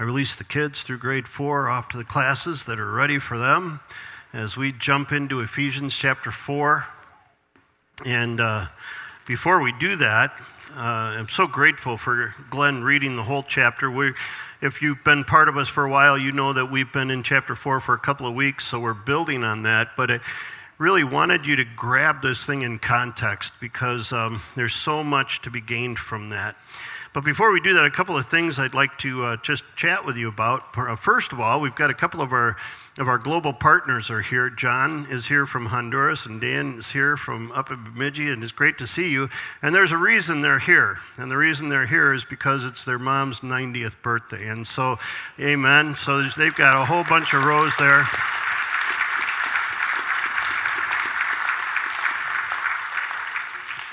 I release the kids through grade four off to the classes that are ready for them as we jump into Ephesians chapter 4. And uh, before we do that, uh, I'm so grateful for Glenn reading the whole chapter. We, if you've been part of us for a while, you know that we've been in chapter 4 for a couple of weeks, so we're building on that. But it really wanted you to grab this thing in context because um, there's so much to be gained from that. But before we do that, a couple of things I'd like to uh, just chat with you about. Uh, first of all, we've got a couple of our of our global partners are here. John is here from Honduras, and Dan is here from up in Bemidji, and it's great to see you. And there's a reason they're here, and the reason they're here is because it's their mom's 90th birthday. And so, amen. So they've got a whole bunch of rows there.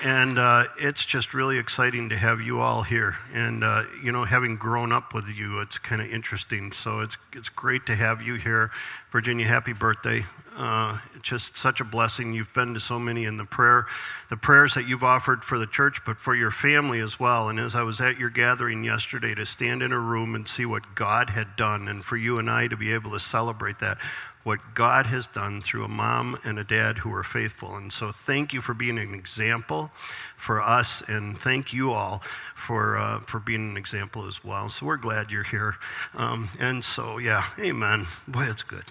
And uh, it's just really exciting to have you all here. And uh, you know, having grown up with you, it's kind of interesting. So it's it's great to have you here, Virginia. Happy birthday! Uh, just such a blessing. You've been to so many in the prayer, the prayers that you've offered for the church, but for your family as well. And as I was at your gathering yesterday, to stand in a room and see what God had done, and for you and I to be able to celebrate that what God has done through a mom and a dad who are faithful. And so, thank you for being an example for us, and thank you all for, uh, for being an example as well. So, we're glad you're here. Um, and so, yeah, amen. Boy, it's good.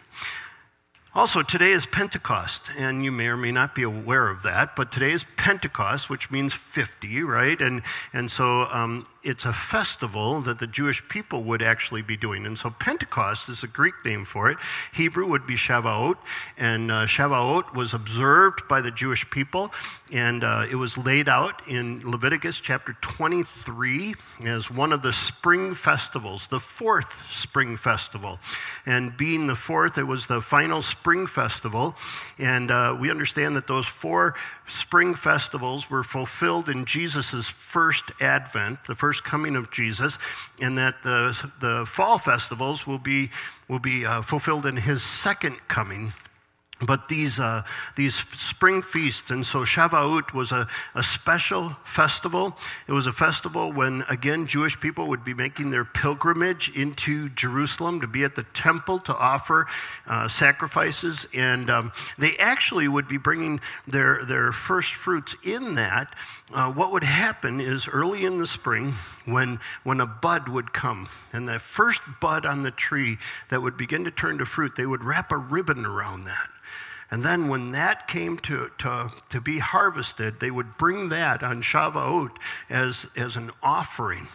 Also, today is Pentecost, and you may or may not be aware of that, but today is Pentecost, which means 50, right? And, and so um, it's a festival that the Jewish people would actually be doing. And so Pentecost is a Greek name for it. Hebrew would be Shavuot, and uh, Shavuot was observed by the Jewish people, and uh, it was laid out in Leviticus chapter 23 as one of the spring festivals, the fourth spring festival. And being the fourth, it was the final spring festival. And uh, we understand that those four spring festivals were fulfilled in Jesus' first advent, the first coming of Jesus, and that the, the fall festivals will be, will be uh, fulfilled in his second coming but these, uh, these spring feasts, and so Shavuot was a, a special festival. It was a festival when, again, Jewish people would be making their pilgrimage into Jerusalem to be at the temple to offer uh, sacrifices. And um, they actually would be bringing their, their first fruits in that. Uh, what would happen is early in the spring, when, when a bud would come, and the first bud on the tree that would begin to turn to fruit, they would wrap a ribbon around that. And then when that came to, to, to be harvested, they would bring that on Shavuot as, as an offering.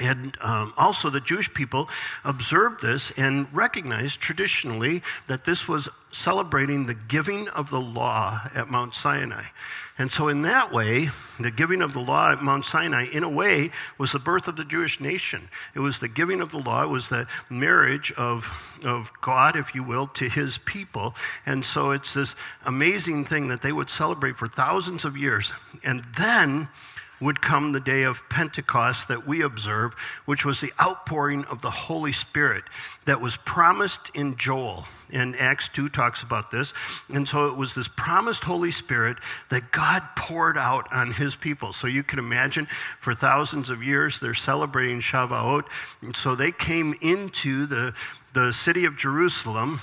And um, also, the Jewish people observed this and recognized traditionally that this was celebrating the giving of the law at Mount Sinai. And so, in that way, the giving of the law at Mount Sinai, in a way, was the birth of the Jewish nation. It was the giving of the law, it was the marriage of, of God, if you will, to his people. And so, it's this amazing thing that they would celebrate for thousands of years. And then, would come the day of Pentecost that we observe, which was the outpouring of the Holy Spirit that was promised in Joel. And Acts 2 talks about this. And so it was this promised Holy Spirit that God poured out on his people. So you can imagine for thousands of years they're celebrating Shavuot. And so they came into the, the city of Jerusalem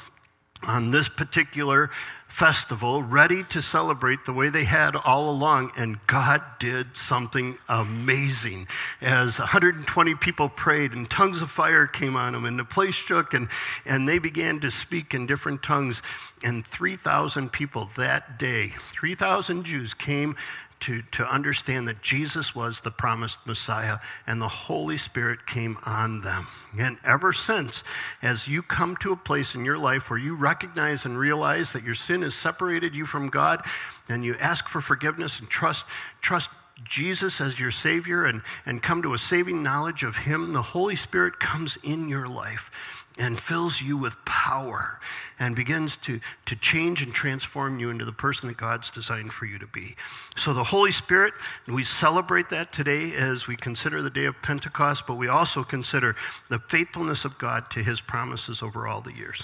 on this particular festival, ready to celebrate the way they had all along, and God did something amazing. As 120 people prayed, and tongues of fire came on them, and the place shook, and, and they began to speak in different tongues. And 3,000 people that day, 3,000 Jews came to, to understand that Jesus was the promised Messiah and the Holy Spirit came on them. And ever since, as you come to a place in your life where you recognize and realize that your sin has separated you from God, and you ask for forgiveness and trust, trust Jesus as your Savior and, and come to a saving knowledge of Him, the Holy Spirit comes in your life and fills you with power and begins to, to change and transform you into the person that God's designed for you to be. So, the Holy Spirit, we celebrate that today as we consider the day of Pentecost, but we also consider the faithfulness of God to his promises over all the years.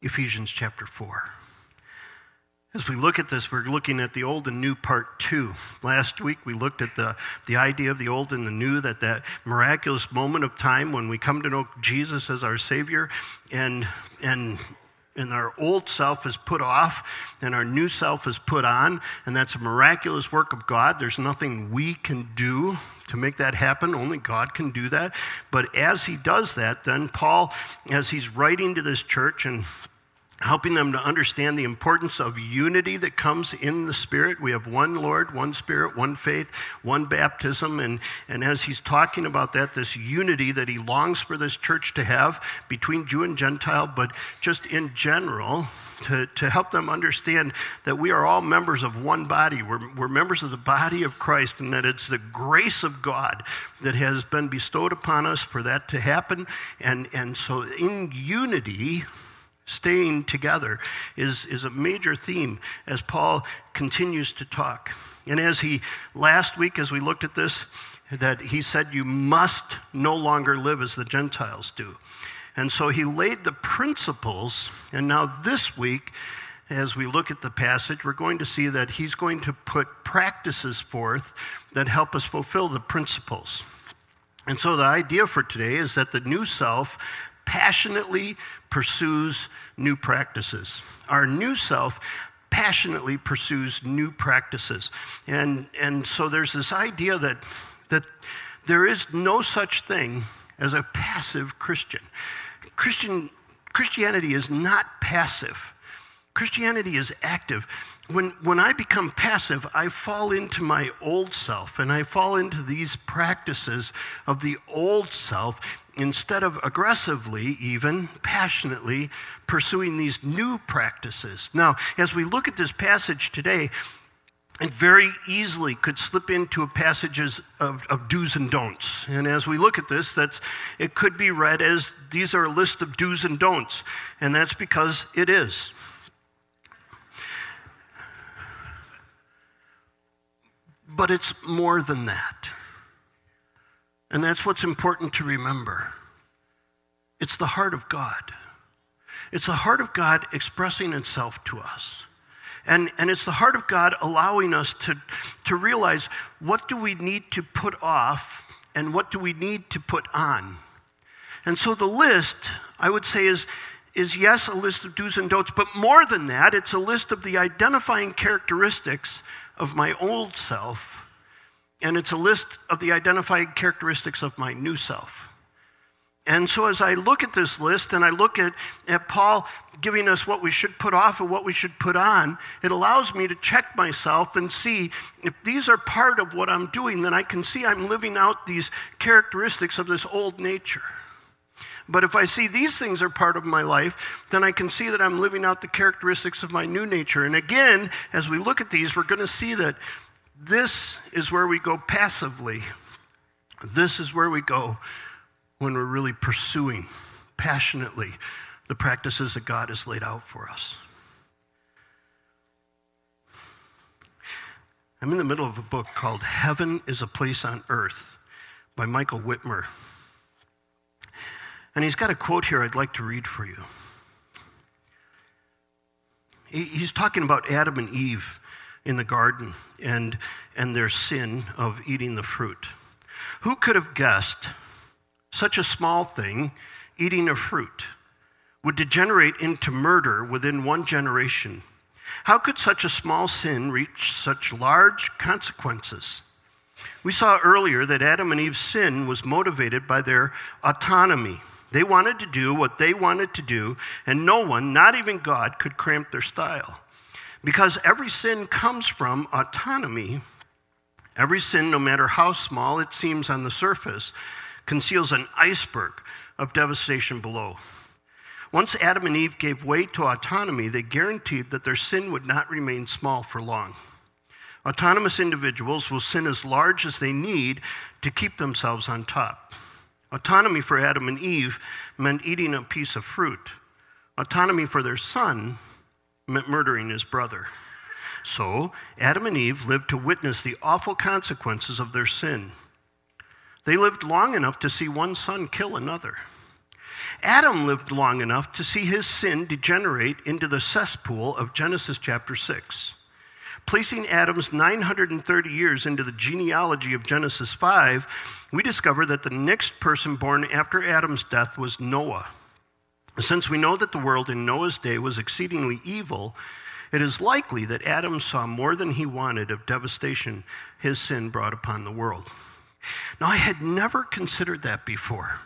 Ephesians chapter 4. As we look at this, we're looking at the old and new part two. Last week we looked at the, the idea of the old and the new, that that miraculous moment of time when we come to know Jesus as our Savior and, and, and our old self is put off and our new self is put on, and that's a miraculous work of God. There's nothing we can do to make that happen. Only God can do that. But as He does that, then Paul, as he's writing to this church and helping them to understand the importance of unity that comes in the Spirit. We have one Lord, one Spirit, one faith, one baptism. And, and as he's talking about that, this unity that he longs for this church to have between Jew and Gentile, but just in general, to, to help them understand that we are all members of one body. We're, we're members of the body of Christ, and that it's the grace of God that has been bestowed upon us for that to happen. And, and so, in unity, Staying together is, is a major theme as Paul continues to talk. And as he, last week, as we looked at this, that he said, You must no longer live as the Gentiles do. And so he laid the principles, and now this week, as we look at the passage, we're going to see that he's going to put practices forth that help us fulfill the principles. And so the idea for today is that the new self passionately pursues new practices. Our new self passionately pursues new practices. And, and so there's this idea that, that there is no such thing as a passive Christian. Christian Christianity is not passive. Christianity is active. When, when I become passive, I fall into my old self and I fall into these practices of the old self instead of aggressively, even passionately pursuing these new practices. Now, as we look at this passage today, it very easily could slip into passages of, of do's and don'ts. And as we look at this, that's, it could be read as these are a list of do's and don'ts. And that's because it is. But it's more than that. And that's what's important to remember. It's the heart of God. It's the heart of God expressing itself to us. And, and it's the heart of God allowing us to, to realize what do we need to put off and what do we need to put on. And so the list, I would say, is, is yes, a list of do's and don'ts, but more than that, it's a list of the identifying characteristics of my old self and it's a list of the identified characteristics of my new self. And so, as I look at this list and I look at, at Paul giving us what we should put off and what we should put on, it allows me to check myself and see if these are part of what I'm doing, then I can see I'm living out these characteristics of this old nature. But if I see these things are part of my life, then I can see that I'm living out the characteristics of my new nature. And again, as we look at these, we're going to see that this is where we go passively. This is where we go when we're really pursuing passionately the practices that God has laid out for us. I'm in the middle of a book called Heaven is a Place on Earth by Michael Wittmer. And he's got a quote here I'd like to read for you. He's talking about Adam and Eve in the garden and, and their sin of eating the fruit. Who could have guessed such a small thing, eating a fruit, would degenerate into murder within one generation? How could such a small sin reach such large consequences? We saw earlier that Adam and Eve's sin was motivated by their autonomy. They wanted to do what they wanted to do, and no one, not even God, could cramp their style. Because every sin comes from autonomy. Every sin, no matter how small it seems on the surface, conceals an iceberg of devastation below. Once Adam and Eve gave way to autonomy, they guaranteed that their sin would not remain small for long. Autonomous individuals will sin as large as they need to keep themselves on top. Autonomy for Adam and Eve meant eating a piece of fruit. Autonomy for their son murdering his brother. So, Adam and Eve lived to witness the awful consequences of their sin. They lived long enough to see one son kill another. Adam lived long enough to see his sin degenerate into the cesspool of Genesis chapter 6. Placing Adam's 930 years into the genealogy of Genesis 5, we discover that the next person born after Adam's death was Noah. Since we know that the world in Noah's day was exceedingly evil, it is likely that Adam saw more than he wanted of devastation his sin brought upon the world. Now, I had never considered that before.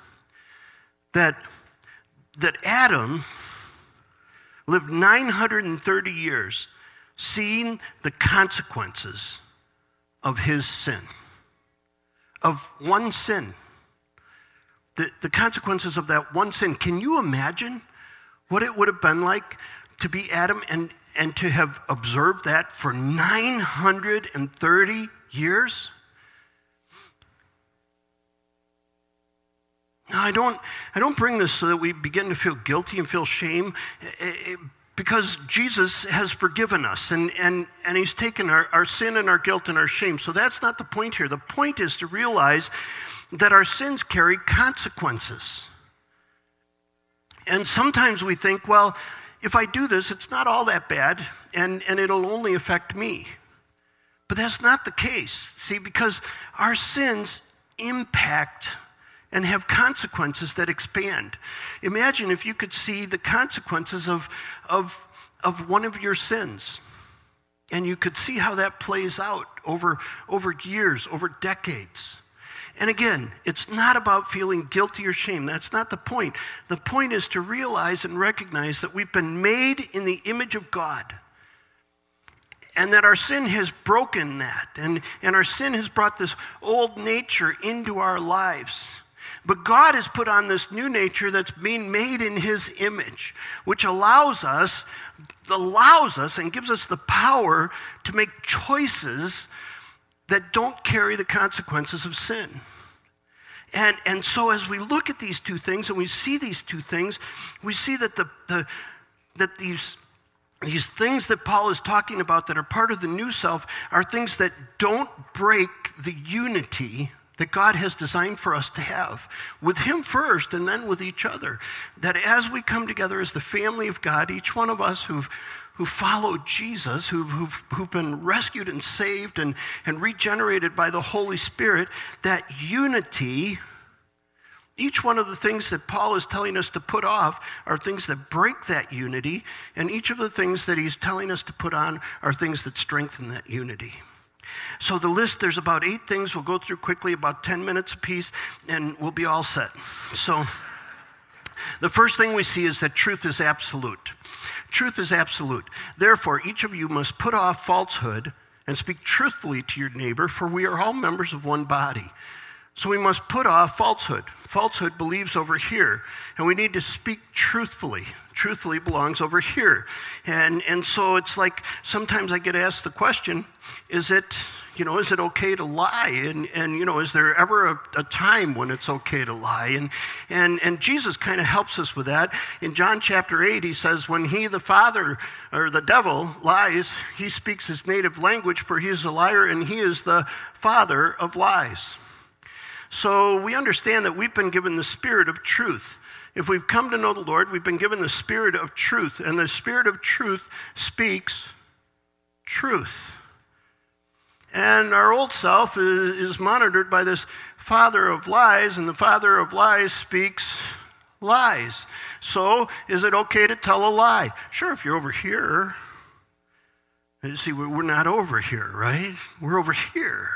That, that Adam lived 930 years seeing the consequences of his sin, of one sin. The, the consequences of that one sin. Can you imagine what it would have been like to be Adam and, and to have observed that for 930 years? Now, I don't, I don't bring this so that we begin to feel guilty and feel shame, because Jesus has forgiven us and, and, and He's taken our, our sin and our guilt and our shame. So that's not the point here. The point is to realize that our sins carry consequences. And sometimes we think, well, if I do this, it's not all that bad and, and it'll only affect me. But that's not the case. See, because our sins impact and have consequences that expand. Imagine if you could see the consequences of, of, of one of your sins. And you could see how that plays out over, over years, over decades. And again, it's not about feeling guilty or shame. That's not the point. The point is to realize and recognize that we've been made in the image of God. And that our sin has broken that. And, and our sin has brought this old nature into our lives. But God has put on this new nature that's being made in his image, which allows us, allows us and gives us the power to make choices that don't carry the consequences of sin. And, and so as we look at these two things and we see these two things, we see that the, the that these these things that Paul is talking about that are part of the new self are things that don't break the unity that God has designed for us to have with Him first and then with each other. That as we come together as the family of God, each one of us who've who followed Jesus, who've, who've, who've been rescued and saved and, and regenerated by the Holy Spirit, that unity, each one of the things that Paul is telling us to put off are things that break that unity, and each of the things that he's telling us to put on are things that strengthen that unity. So the list, there's about eight things. We'll go through quickly, about 10 minutes apiece, and we'll be all set. So the first thing we see is that truth is absolute. Truth is absolute. Therefore, each of you must put off falsehood and speak truthfully to your neighbor, for we are all members of one body. So we must put off falsehood. Falsehood believes over here, and we need to speak truthfully. Truthfully belongs over here. And, and so it's like sometimes I get asked the question is it, you know, is it okay to lie? And, and you know, is there ever a, a time when it's okay to lie? And, and, and Jesus kind of helps us with that. In John chapter 8, he says, When he, the Father, or the devil, lies, he speaks his native language, for he is a liar and he is the father of lies. So we understand that we've been given the spirit of truth. If we've come to know the Lord, we've been given the spirit of truth, and the spirit of truth speaks truth. And our old self is, is monitored by this father of lies, and the father of lies speaks lies. So, is it okay to tell a lie? Sure, if you're over here. You see, we're not over here, right? We're over here.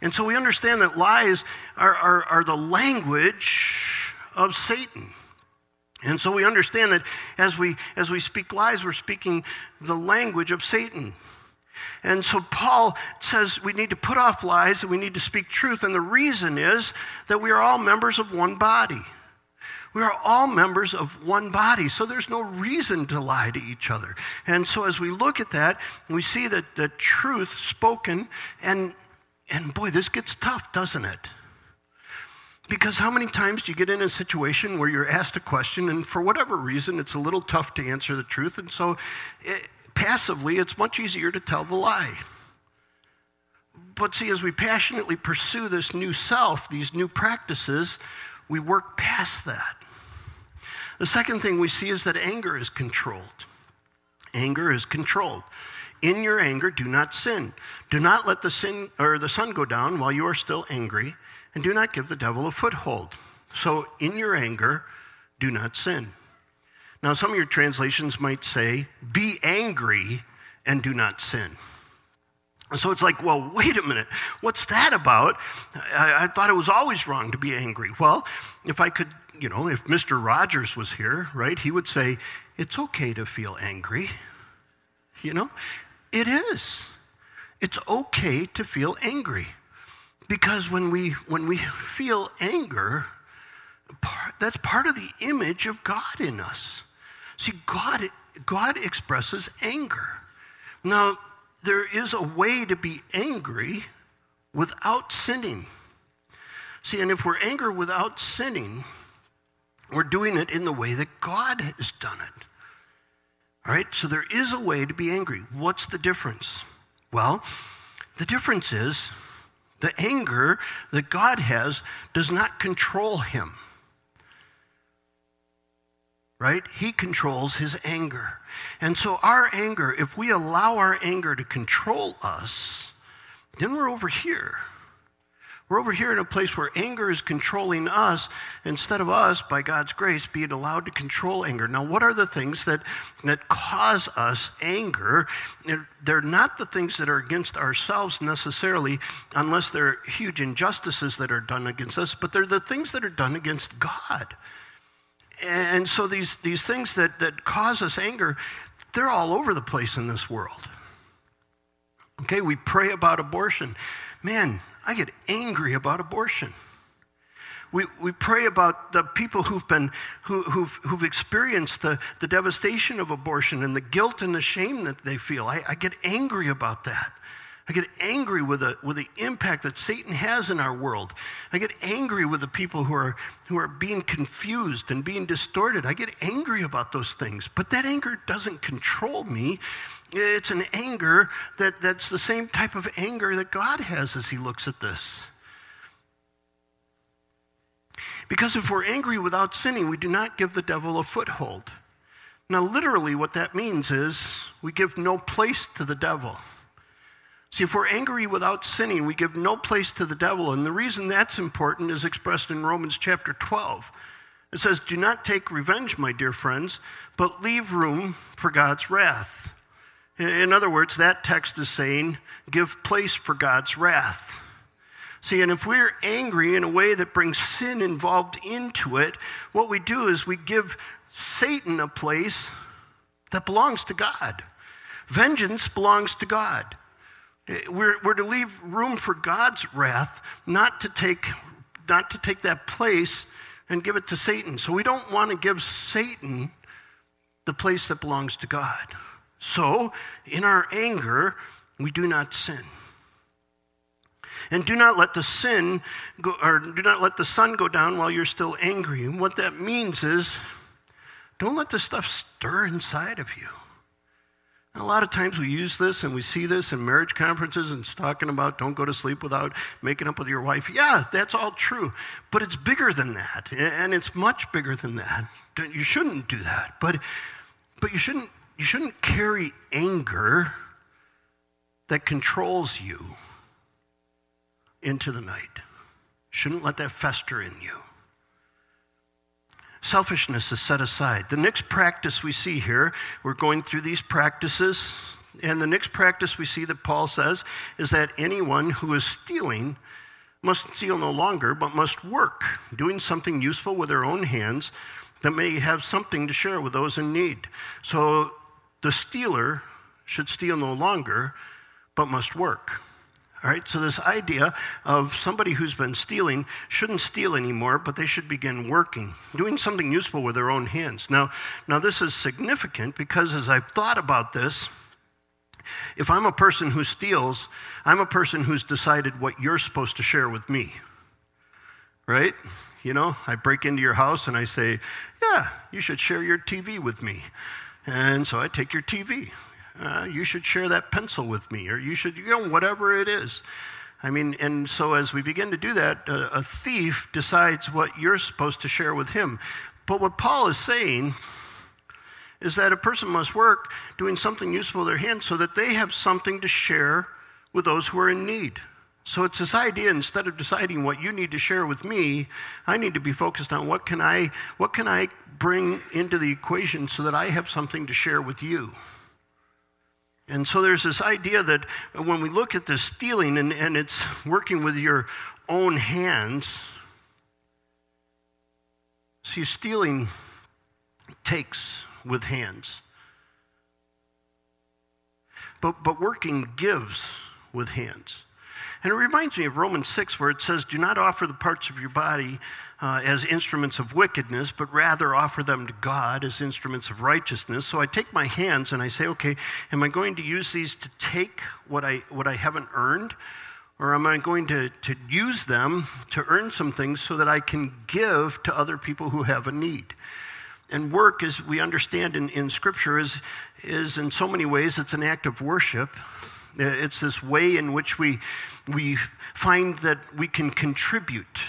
And so we understand that lies are, are, are the language of Satan. And so we understand that as we, as we speak lies, we're speaking the language of Satan. And so Paul says we need to put off lies and we need to speak truth. And the reason is that we are all members of one body. We are all members of one body, so there's no reason to lie to each other. And so as we look at that, we see that the truth spoken and and boy, this gets tough, doesn't it? Because how many times do you get in a situation where you're asked a question, and for whatever reason, it's a little tough to answer the truth, and so it, passively, it's much easier to tell the lie. But see, as we passionately pursue this new self, these new practices, we work past that. The second thing we see is that anger is controlled. Anger is controlled. In your anger, do not sin. Do not let the sin or the sun go down while you are still angry, and do not give the devil a foothold. So, in your anger, do not sin. Now, some of your translations might say, be angry and do not sin. So it's like, well, wait a minute. What's that about? I, I, thought it was always wrong to be angry. Well, if I could, you know, if Mr. Rogers was here, right, he would say, it's okay to feel angry. You know, it is. It's okay to feel angry. Because when we, when we feel anger, that's part of the image of God in us. See, God, God expresses anger. Now, there is a way to be angry without sinning. See, and if we're angry without sinning, we're doing it in the way that God has done it. All right, so there is a way to be angry. What's the difference? Well, the difference is the anger that God has does not control him right? He controls his anger. And so, our anger, if we allow our anger to control us, then we're over here. We're over here in a place where anger is controlling us instead of us, by God's grace, being allowed to control anger. Now, what are the things that, that cause us anger? They're not the things that are against ourselves necessarily, unless they're huge injustices that are done against us, but they're the things that are done against God. And so these, these things that, that cause us anger, they're all over the place in this world. Okay, we pray about abortion. Man, I get angry about abortion. We, we pray about the people who've been who, who've, who've experienced the, the devastation of abortion and the guilt and the shame that they feel. I, I get angry about that. I get angry with the, with the impact that Satan has in our world. I get angry with the people who are, who are being confused and being distorted. I get angry about those things. But that anger doesn't control me. It's an anger that, that's the same type of anger that God has as he looks at this. Because if we're angry without sinning, we do not give the devil a foothold. Now, literally, what that means is we give no place to the devil. See, if we're angry without sinning, we give no place to the devil. And the reason that's important is expressed in Romans chapter 12. It says, Do not take revenge, my dear friends, but leave room for God's wrath. In other words, that text is saying, Give place for God's wrath. See, and if we're angry in a way that brings sin involved into it, what we do is we give Satan a place that belongs to God. Vengeance belongs to God. We're, we're to leave room for God's wrath, not to take, not to take that place and give it to Satan. So we don't want to give Satan the place that belongs to God. So, in our anger, we do not sin. And do not let the sin go, or do not let the sun go down while you're still angry. And what that means is don't let the stuff stir inside of you. A lot of times we use this and we see this in marriage conferences and it's talking about don't go to sleep without making up with your wife. Yeah, that's all true. But it's bigger than that. And it's much bigger than that. You shouldn't do that. But, but you, shouldn't, you shouldn't carry anger that controls you into the night. Shouldn't let that fester in you. Selfishness is set aside. The next practice we see here, we're going through these practices, and the next practice we see that Paul says is that anyone who is stealing must steal no longer, but must work, doing something useful with their own hands that may have something to share with those in need. So the stealer should steal no longer, but must work. All right, so this idea of somebody who's been stealing shouldn't steal anymore, but they should begin working, doing something useful with their own hands. Now, now this is significant because as I've thought about this, if I'm a person who steals, I'm a person who's decided what you're supposed to share with me. Right? You know, I break into your house and I say, Yeah, you should share your TV with me. And so I take your TV uh, you should share that pencil with me, or you should, you know, whatever it is. I mean, and so as we begin to do that, uh, a thief decides what you're supposed to share with him. But what Paul is saying is that a person must work doing something useful with their hands so that they have something to share with those who are in need. So it's this idea instead of deciding what you need to share with me, I need to be focused on what can I what can I bring into the equation so that I have something to share with you. And so there's this idea that when we look at this stealing and, and it's working with your own hands, see, stealing takes with hands. But, but working gives with hands. And it reminds me of Romans 6, where it says, Do not offer the parts of your body uh, as instruments of wickedness, but rather offer them to God as instruments of righteousness. So I take my hands and I say, Okay, am I going to use these to take what I, what I haven't earned? Or am I going to, to use them to earn some things so that I can give to other people who have a need? And work, as we understand in, in Scripture, is, is in so many ways it's an act of worship. Uh, it's this way in which we, we find that we can contribute.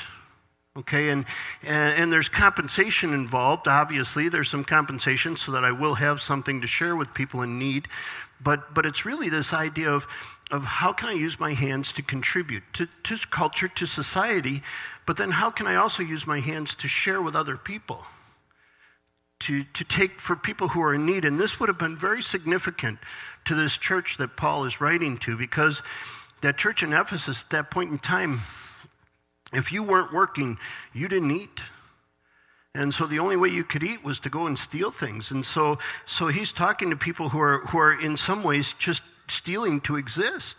Okay, and, and there's compensation involved, obviously. There's some compensation so that I will have something to share with people in need. But, but it's really this idea of, of how can I use my hands to contribute to, to culture, to society, but then how can I also use my hands to share with other people? To, to take for people who are in need. And this would have been very significant to this church that Paul is writing to because that church in Ephesus at that point in time, if you weren't working, you didn't eat. And so the only way you could eat was to go and steal things. And so, so he's talking to people who are, who are in some ways just stealing to exist.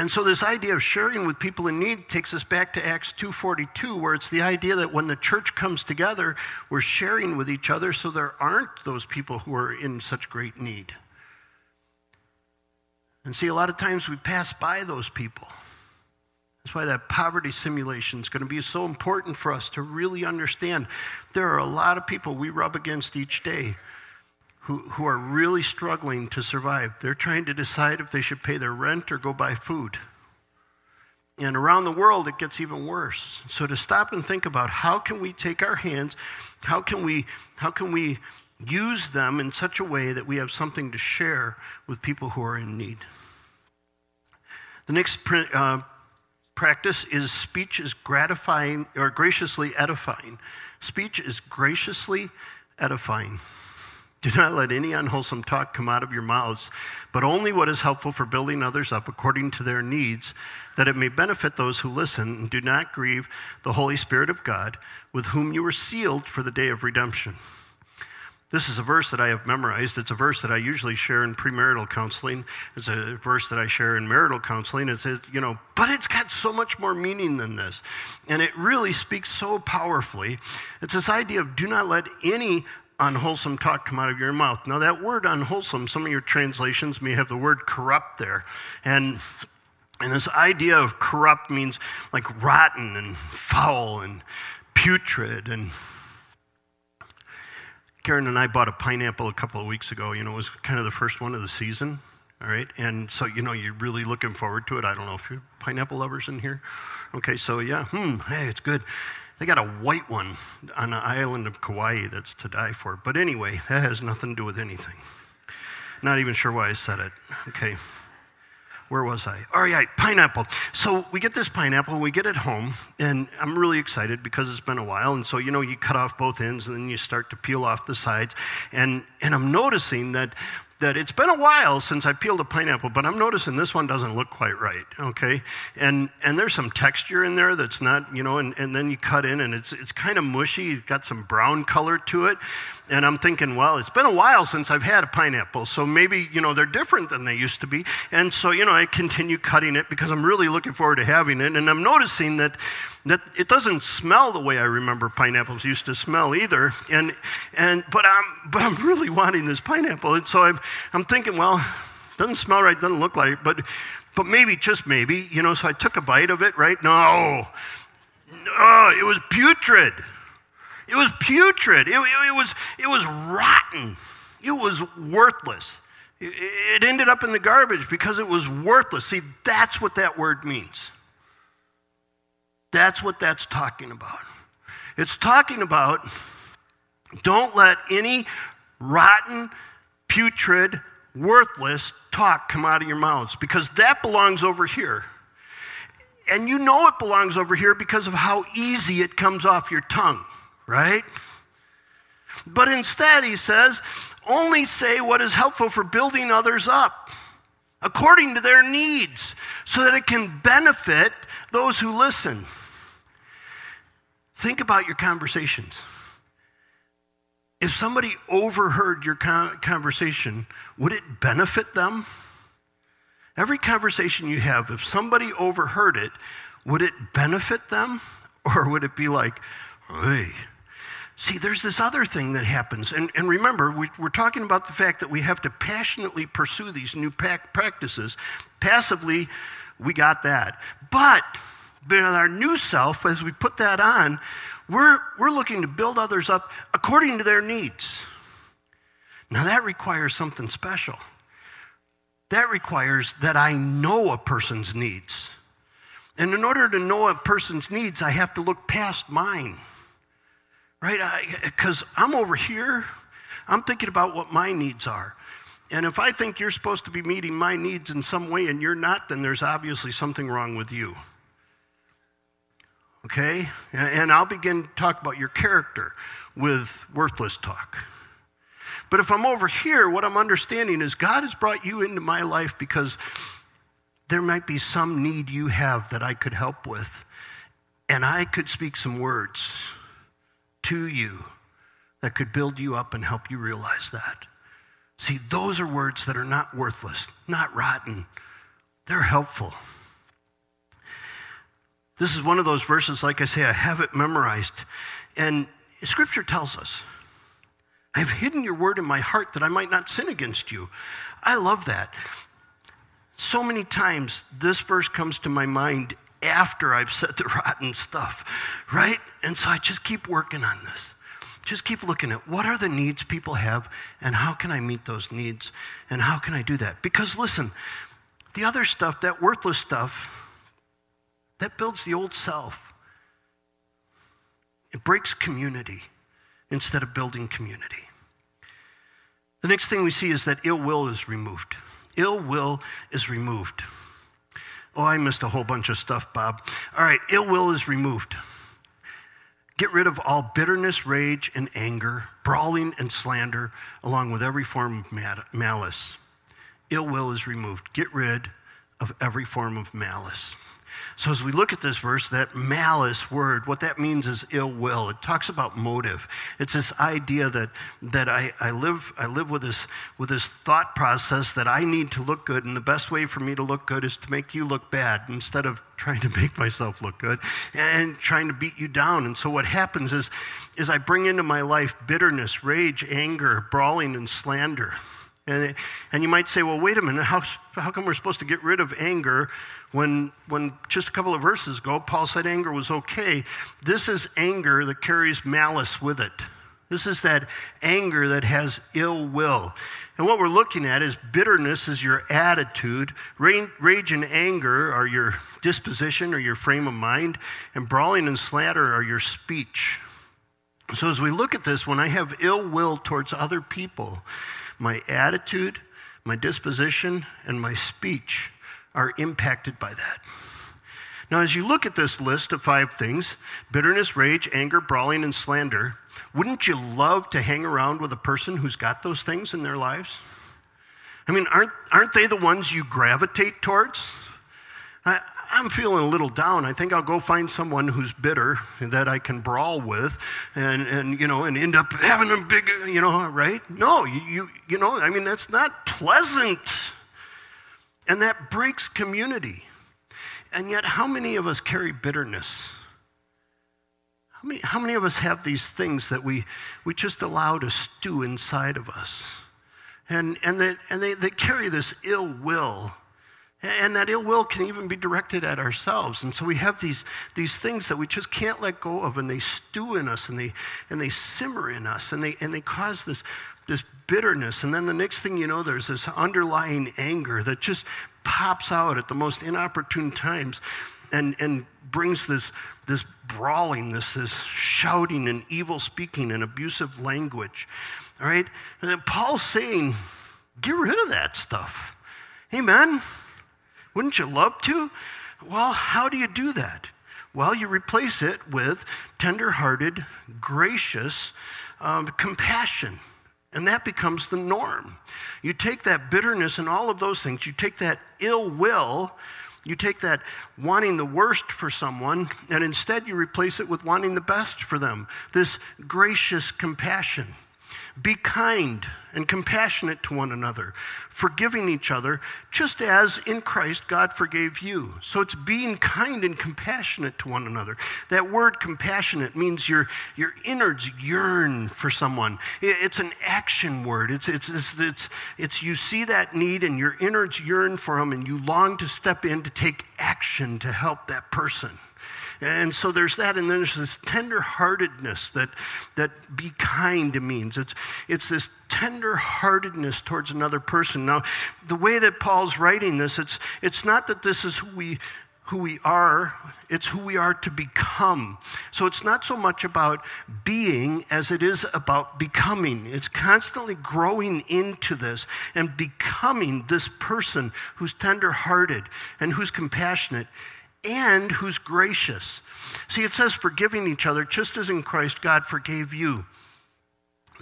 And so this idea of sharing with people in need takes us back to Acts 2:42 where it's the idea that when the church comes together, we're sharing with each other so there aren't those people who are in such great need. And see a lot of times we pass by those people. That's why that poverty simulation is going to be so important for us to really understand. There are a lot of people we rub against each day who, who are really struggling to survive. They're trying to decide if they should pay their rent or go buy food. And around the world, it gets even worse. So to stop and think about how can we take our hands, how can we, how can we use them in such a way that we have something to share with people who are in need. The next uh, practice is speech is gratifying or graciously edifying. Speech is graciously edifying. Do not let any unwholesome talk come out of your mouths, but only what is helpful for building others up according to their needs, that it may benefit those who listen, and do not grieve the Holy Spirit of God, with whom you were sealed for the day of redemption. This is a verse that I have memorized. It's a verse that I usually share in premarital counseling. It's a verse that I share in marital counseling. It says, you know, but it's got so much more meaning than this. And it really speaks so powerfully. It's this idea of do not let any unwholesome talk come out of your mouth. Now, that word unwholesome, some of your translations may have the word corrupt there. And and this idea of corrupt means like rotten and foul and putrid and Karen and I bought a pineapple a couple of weeks ago. You know, it was kind of the first one of the season. All right. And so, you know, you're really looking forward to it. I don't know if you're pineapple lovers in here. Okay. So, yeah, hmm, hey, it's good. They got a white one on the island of Kauai that's to die for. But anyway, that has nothing to do with anything. Not even sure why I said it. Okay where was I? All right, pineapple. So we get this pineapple, we get it home, and I'm really excited because it's been a while. And so, you know, you cut off both ends and then you start to peel off the sides. And, and I'm noticing that that it's been a while since I peeled a pineapple, but I'm noticing this one doesn't look quite right, okay? And and there's some texture in there that's not, you know, and, and then you cut in and it's it's kind of mushy, it's got some brown color to it. And I'm thinking, well, it's been a while since I've had a pineapple, so maybe, you know, they're different than they used to be. And so, you know, I continue cutting it because I'm really looking forward to having it. And I'm noticing that that it doesn't smell the way I remember pineapples used to smell either. And, and, but, I'm, but I'm really wanting this pineapple. And so I'm, I'm thinking, well, doesn't smell right, doesn't look like it, but, but maybe, just maybe, you know, so I took a bite of it, right? No, no, it was putrid. It was putrid. It, it, it was, it was rotten. It was worthless. It, it ended up in the garbage because it was worthless. See, that's what that word means. That's what that's talking about. It's talking about don't let any rotten, putrid, worthless talk come out of your mouths because that belongs over here. And you know it belongs over here because of how easy it comes off your tongue, right? But instead, he says, only say what is helpful for building others up according to their needs so that it can benefit those who listen. Think about your conversations. If somebody overheard your conversation, would it benefit them? Every conversation you have, if somebody overheard it, would it benefit them? Or would it be like, hey, See, there's this other thing that happens. And, and remember, we, are talking about the fact that we have to passionately pursue these new practices. Passively, we got that. But in our new self, as we put that on, we're, we're looking to build others up according to their needs. Now, that requires something special. That requires that I know a person's needs. And in order to know a person's needs, I have to look past mine right? Because I'm over here, I'm thinking about what my needs are. And if I think you're supposed to be meeting my needs in some way and you're not, then there's obviously something wrong with you. Okay? And, and I'll begin to talk about your character with worthless talk. But if I'm over here, what I'm understanding is God has brought you into my life because there might be some need you have that I could help with. And I could speak some words to you that could build you up and help you realize that. See, those are words that are not worthless, not rotten, they're helpful. This is one of those verses, like I say, I have it memorized. And scripture tells us, I've hidden your word in my heart that I might not sin against you. I love that. So many times this verse comes to my mind after I've said the rotten stuff, right? And so I just keep working on this. Just keep looking at what are the needs people have and how can I meet those needs and how can I do that? Because listen, the other stuff, that worthless stuff, that builds the old self. It breaks community instead of building community. The next thing we see is that ill will is removed. Ill will is removed. Oh, I missed a whole bunch of stuff, Bob. All right, ill will is removed. Get rid of all bitterness, rage, and anger, brawling and slander, along with every form of malice. Ill will is removed. Get rid of every form of malice. So, as we look at this verse, that malice word, what that means is ill will. It talks about motive. It's this idea that, that I, I, live, I live with this, with this thought process that I need to look good, and the best way for me to look good is to make you look bad instead of trying to make myself look good and trying to beat you down. And so, what happens is, is I bring into my life bitterness, rage, anger, brawling, and slander. And, and you might say, well, wait a minute, how, how come we're supposed to get rid of anger when, when just a couple of verses ago, Paul said anger was okay? This is anger that carries malice with it. This is that anger that has ill will. And what we're looking at is bitterness is your attitude, rage and anger are your disposition or your frame of mind, and brawling and slander are your speech. So as we look at this, when I have ill will towards other people, my attitude, my disposition, and my speech are impacted by that. Now, as you look at this list of five things bitterness, rage, anger, brawling, and slander wouldn't you love to hang around with a person who's got those things in their lives? I mean, aren't, aren't they the ones you gravitate towards? I, am feeling a little down. I think I'll go find someone who's bitter that I can brawl with and, and you know, and end up having a big, you know, right? No, you, you, you know, I mean, that's not pleasant. And that breaks community. And yet, how many of us carry bitterness? How many, how many of us have these things that we, we just allow to stew inside of us? And, and, they, and they, they carry this ill will and that ill will can even be directed at ourselves. And so we have these, these things that we just can't let go of, and they stew in us and they, and they simmer in us and they, and they cause this, this bitterness. And then the next thing you know, there's this underlying anger that just pops out at the most inopportune times. and, and brings this, this brawling, this, this shouting and evil speaking and abusive language. All right? And Paul's saying, get rid of that stuff. Amen? Wouldn't you love to? Well, how do you do that? Well, you replace it with tender hearted, gracious um, compassion. And that becomes the norm. You take that bitterness and all of those things, you take that ill will, you take that wanting the worst for someone, and instead you replace it with wanting the best for them. This gracious compassion. Be kind and compassionate to one another, forgiving each other, just as in Christ God forgave you. So it's being kind and compassionate to one another. That word compassionate means your, your innards yearn for someone. It's an action word. It's, it's, it's, it's, it's you see that need and your innards yearn for them and you long to step in to take action to help that person. And so there's that, and then there's this tenderheartedness that, that be kind means. It's, it's this tenderheartedness towards another person. Now, the way that Paul's writing this, it's, it's not that this is who we, who we are, it's who we are to become. So it's not so much about being as it is about becoming. It's constantly growing into this and becoming this person who's tenderhearted and who's compassionate and who's gracious. See, it says forgiving each other, just as in Christ God forgave you.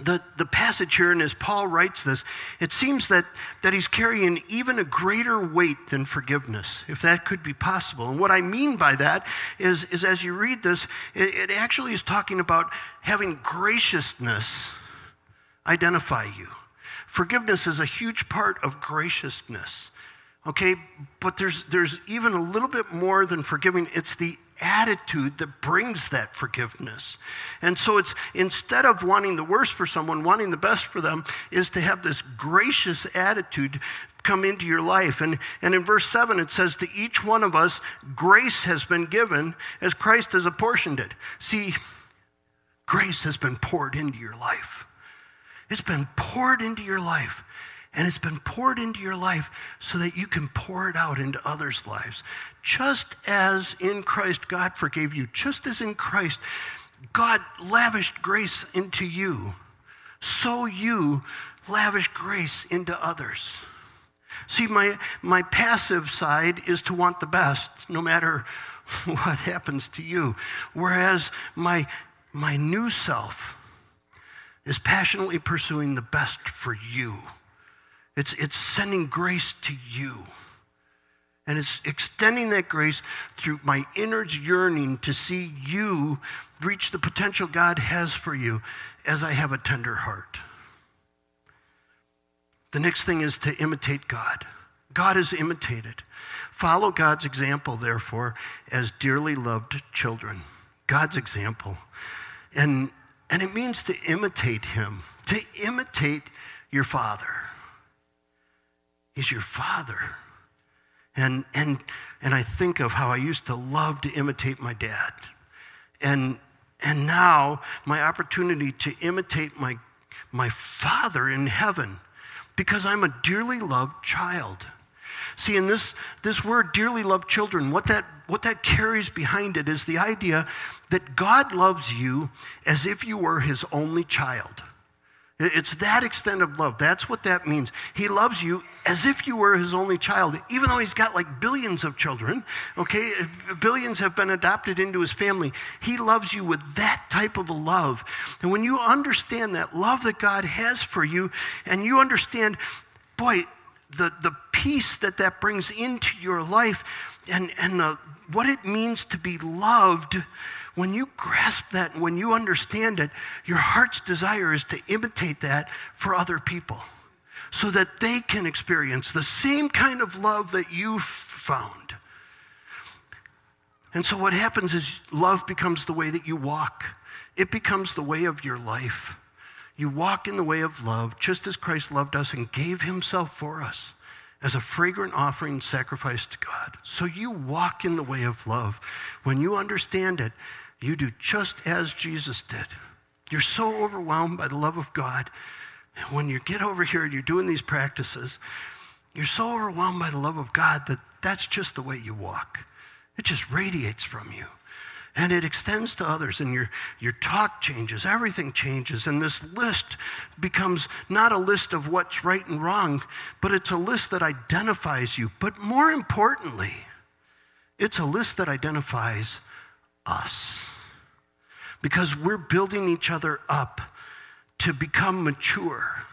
The, the passage here, and as Paul writes this, it seems that, that he's carrying even a greater weight than forgiveness, if that could be possible. And what I mean by that is, is as you read this, it, it actually is talking about having graciousness identify you. Forgiveness is a huge part of graciousness. Okay, but there's, there's even a little bit more than forgiving. It's the attitude that brings that forgiveness. And so it's instead of wanting the worst for someone, wanting the best for them is to have this gracious attitude come into your life. And, and in verse 7, it says, To each one of us, grace has been given as Christ has apportioned it. See, grace has been poured into your life. It's been poured into your life and it's been poured into your life so that you can pour it out into others' lives. Just as in Christ God forgave you, just as in Christ God lavished grace into you, so you lavish grace into others. See, my, my passive side is to want the best, no matter what happens to you. Whereas my, my new self is passionately pursuing the best for you. It's, it's sending grace to you. And it's extending that grace through my innards yearning to see you reach the potential God has for you as I have a tender heart. The next thing is to imitate God. God is imitated. Follow God's example, therefore, as dearly loved children. God's example. And, and it means to imitate Him, to imitate your Father. He's your father. And, and, and I think of how I used to love to imitate my dad. And, and now my opportunity to imitate my, my father in heaven because I'm a dearly loved child. See, in this, this word, dearly loved children, what that, what that carries behind it is the idea that God loves you as if you were his only child. It's that extent of love. That's what that means. He loves you as if you were his only child, even though he's got like billions of children, okay? Billions have been adopted into his family. He loves you with that type of a love. And when you understand that love that God has for you, and you understand, boy, the, the peace that that brings into your life and, and the, what it means to be loved when you grasp that when you understand it, your heart's desire is to imitate that for other people so that they can experience the same kind of love that you've found. And so what happens is love becomes the way that you walk, it becomes the way of your life. You walk in the way of love, just as Christ loved us and gave himself for us as a fragrant offering sacrifice to God. So you walk in the way of love. When you understand it, you do just as Jesus did. You're so overwhelmed by the love of God. And when you get over here and you're doing these practices, you're so overwhelmed by the love of God that that's just the way you walk. It just radiates from you. And it extends to others, and your, your talk changes, everything changes. And this list becomes not a list of what's right and wrong, but it's a list that identifies you. But more importantly, it's a list that identifies us. Because we're building each other up to become mature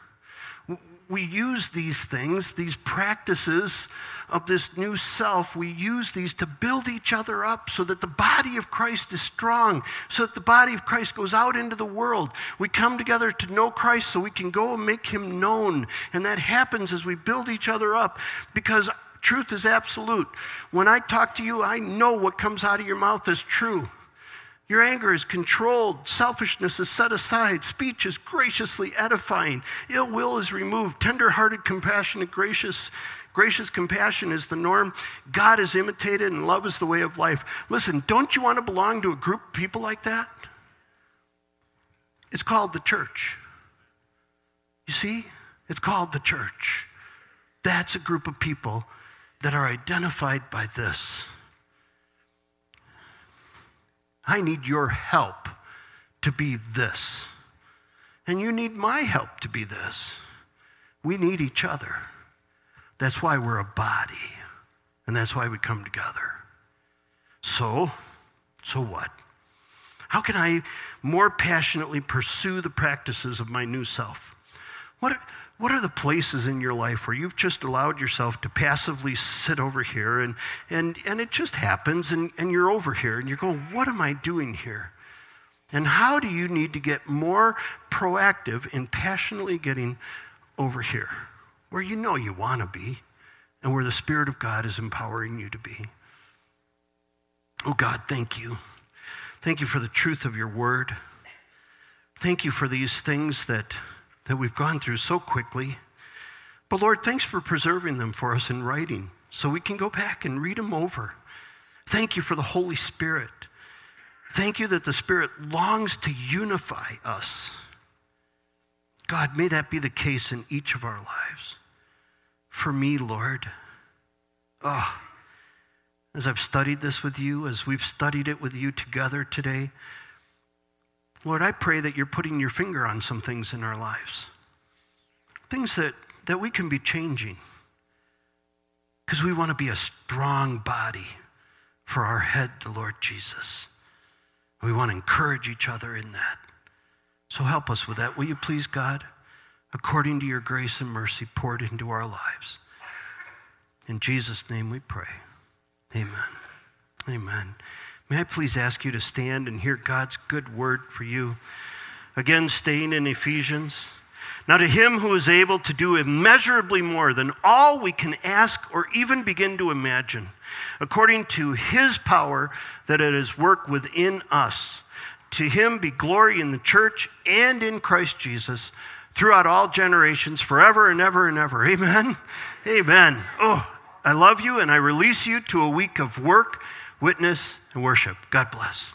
we use these things, these practices of this new self, we use these to build each other up so that the body of Christ is strong, so that the body of Christ goes out into the world. We come together to know Christ so we can go and make him known. And that happens as we build each other up because truth is absolute. When I talk to you, I know what comes out of your mouth is true. Your anger is controlled. Selfishness is set aside. Speech is graciously edifying. Ill will is removed. Tender hearted, compassionate, gracious, gracious compassion is the norm. God is imitated, and love is the way of life. Listen, don't you want to belong to a group of people like that? It's called the church. You see? It's called the church. That's a group of people that are identified by this. I need your help to be this. And you need my help to be this. We need each other. That's why we're a body. And that's why we come together. So, so what? How can I more passionately pursue the practices of my new self? What, what are the places in your life where you've just allowed yourself to passively sit over here and, and, and it just happens and, and you're over here and you're going, What am I doing here? And how do you need to get more proactive in passionately getting over here where you know you want to be and where the Spirit of God is empowering you to be? Oh God, thank you. Thank you for the truth of your word. Thank you for these things that that we've gone through so quickly. But Lord, thanks for preserving them for us in writing so we can go back and read them over. Thank you for the Holy Spirit. Thank you that the Spirit longs to unify us. God, may that be the case in each of our lives. For me, Lord, oh, as I've studied this with you, as we've studied it with you together today, Lord, I pray that you're putting your finger on some things in our lives, things that, that we can be changing. Because we want to be a strong body for our head, the Lord Jesus. We want to encourage each other in that. So help us with that, will you please, God? According to your grace and mercy poured into our lives. In Jesus' name we pray. Amen. Amen. May I please ask you to stand and hear God's good word for you? Again, staying in Ephesians. Now, to him who is able to do immeasurably more than all we can ask or even begin to imagine, according to his power that it is work within us, to him be glory in the church and in Christ Jesus throughout all generations, forever and ever and ever. Amen. Amen. Oh, I love you and I release you to a week of work witness, and worship. God bless.